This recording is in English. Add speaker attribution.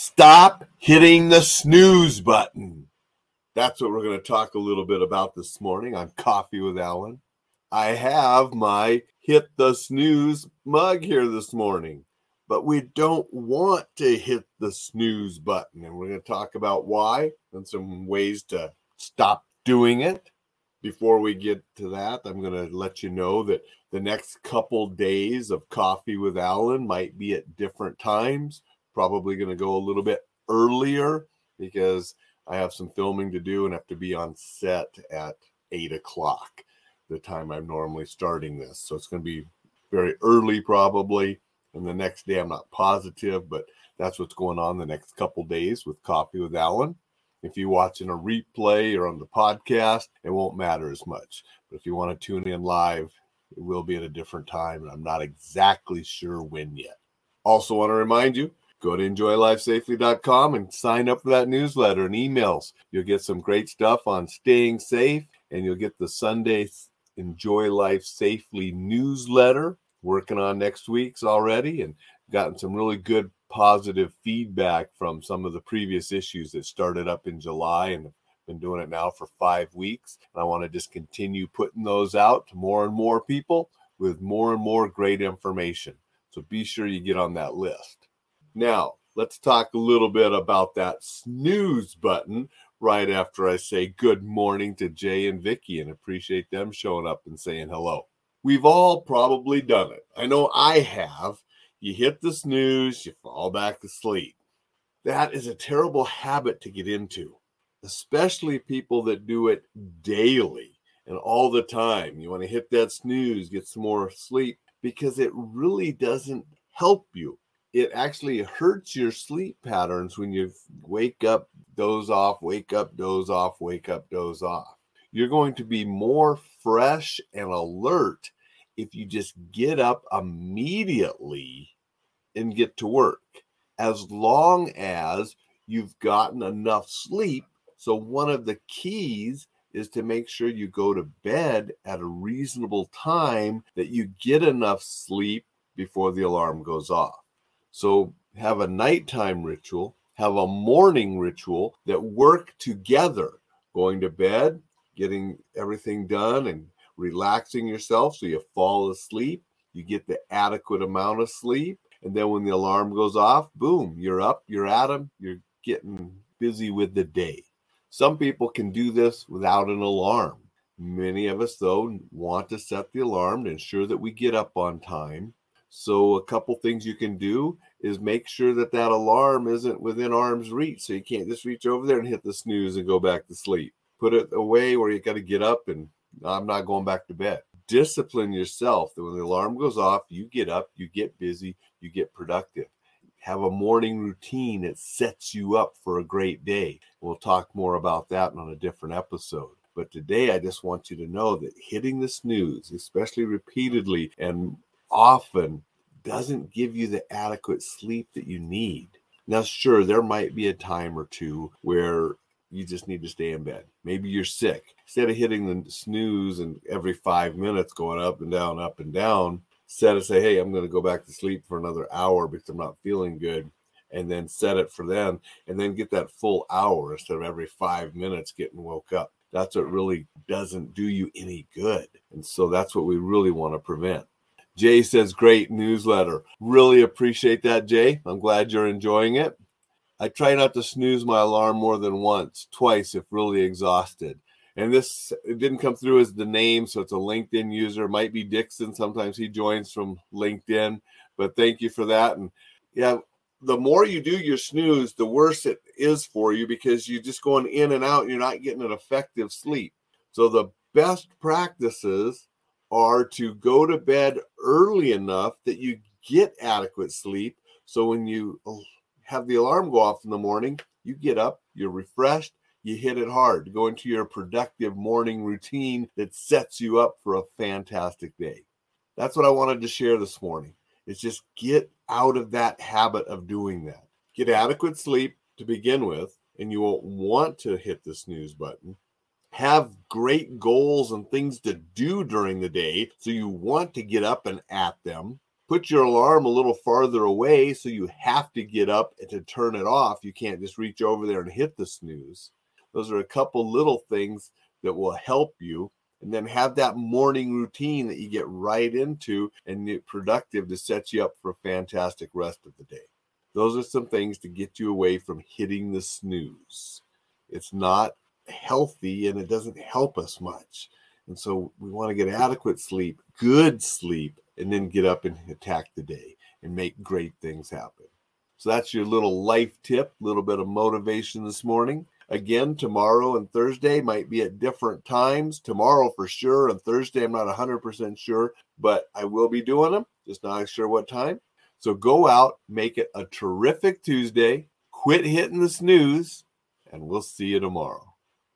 Speaker 1: Stop hitting the snooze button. That's what we're going to talk a little bit about this morning on Coffee with Alain. I have my hit the snooze mug here this morning, but we don't want to hit the snooze button. And we're going to talk about why and some ways to stop doing it. Before we get to that, I'm going to let you know that the next couple days of Coffee with Alain might be at different times. Probably going to go a little bit earlier because I have some filming to do and have to be on set at eight o'clock, the time I'm normally starting this. So it's going to be very early, probably. And the next day, I'm not positive, but that's what's going on the next couple days with Coffee with Alain. If you're watching a replay or on the podcast, it won't matter as much. But if you want to tune in live, it will be at a different time, and I'm not exactly sure when yet. Also, want to remind you go to enjoylifesafely.com and sign up for that newsletter and emails. You'll get some great stuff on staying safe, and you'll get the Sunday Enjoy Life Safely newsletter. Working on next week's already, and gotten some really good positive feedback from some of the previous issues that started up in July and been doing it now for five weeks. And I want to just continue putting those out to more and more people with more and more great information. So be sure you get on that list. Now, let's talk a little bit about that snooze button right after I say good morning to Jay and Vicky and appreciate them showing up and saying hello. We've all probably done it. I know I have. You hit the snooze, you fall back to sleep. That is a terrible habit to get into, especially people that do it daily and all the time. You want to hit that snooze, get some more sleep because it really doesn't help you it actually hurts your sleep patterns when you wake up, doze off, wake up, doze off, wake up, doze off. You're going to be more fresh and alert if you just get up immediately and get to work, as long as you've gotten enough sleep. So, one of the keys is to make sure you go to bed at a reasonable time, that you get enough sleep before the alarm goes off. So have a nighttime ritual, have a morning ritual that work together, going to bed, getting everything done, and relaxing yourself so you fall asleep. You get the adequate amount of sleep. And then when the alarm goes off, boom, you're up, you're at them, you're getting busy with the day. Some people can do this without an alarm. Many of us, though, want to set the alarm to ensure that we get up on time so a couple things you can do is make sure that that alarm isn't within arm's reach. So you can't just reach over there and hit the snooze and go back to sleep. Put it away where you got to get up and I'm not going back to bed. Discipline yourself that when the alarm goes off, you get up, you get busy, you get productive. Have a morning routine that sets you up for a great day. We'll talk more about that on a different episode. But today, I just want you to know that hitting the snooze, especially repeatedly and often doesn't give you the adequate sleep that you need. Now, sure, there might be a time or two where you just need to stay in bed. Maybe you're sick. Instead of hitting the snooze and every five minutes going up and down, up and down, set it say, hey, I'm going to go back to sleep for another hour because I'm not feeling good. And then set it for then, and then get that full hour instead of every five minutes getting woke up. That's what really doesn't do you any good. And so that's what we really want to prevent. Jay says, great newsletter. Really appreciate that, Jay. I'm glad you're enjoying it. I try not to snooze my alarm more than once, twice if really exhausted. And this didn't come through as the name, so it's a LinkedIn user. It might be Dixon. Sometimes he joins from LinkedIn, but thank you for that. And yeah, the more you do your snooze, the worse it is for you because you're just going in and out. And you're not getting an effective sleep. So the best practices are to go to bed early enough that you get adequate sleep. So when you have the alarm go off in the morning, you get up, you're refreshed, you hit it hard, go into your productive morning routine that sets you up for a fantastic day. That's what I wanted to share this morning. Is just get out of that habit of doing that. Get adequate sleep to begin with, and you won't want to hit the snooze button have great goals and things to do during the day. So you want to get up and at them. Put your alarm a little farther away so you have to get up to turn it off. You can't just reach over there and hit the snooze. Those are a couple little things that will help you. And then have that morning routine that you get right into and productive to set you up for a fantastic rest of the day. Those are some things to get you away from hitting the snooze. It's not healthy and it doesn't help us much. And so we want to get adequate sleep, good sleep, and then get up and attack the day and make great things happen. So that's your little life tip, a little bit of motivation this morning. Again, tomorrow and Thursday might be at different times. Tomorrow for sure, and Thursday I'm not 100% sure, but I will be doing them, just not sure what time. So go out, make it a terrific Tuesday, quit hitting the snooze, and we'll see you tomorrow.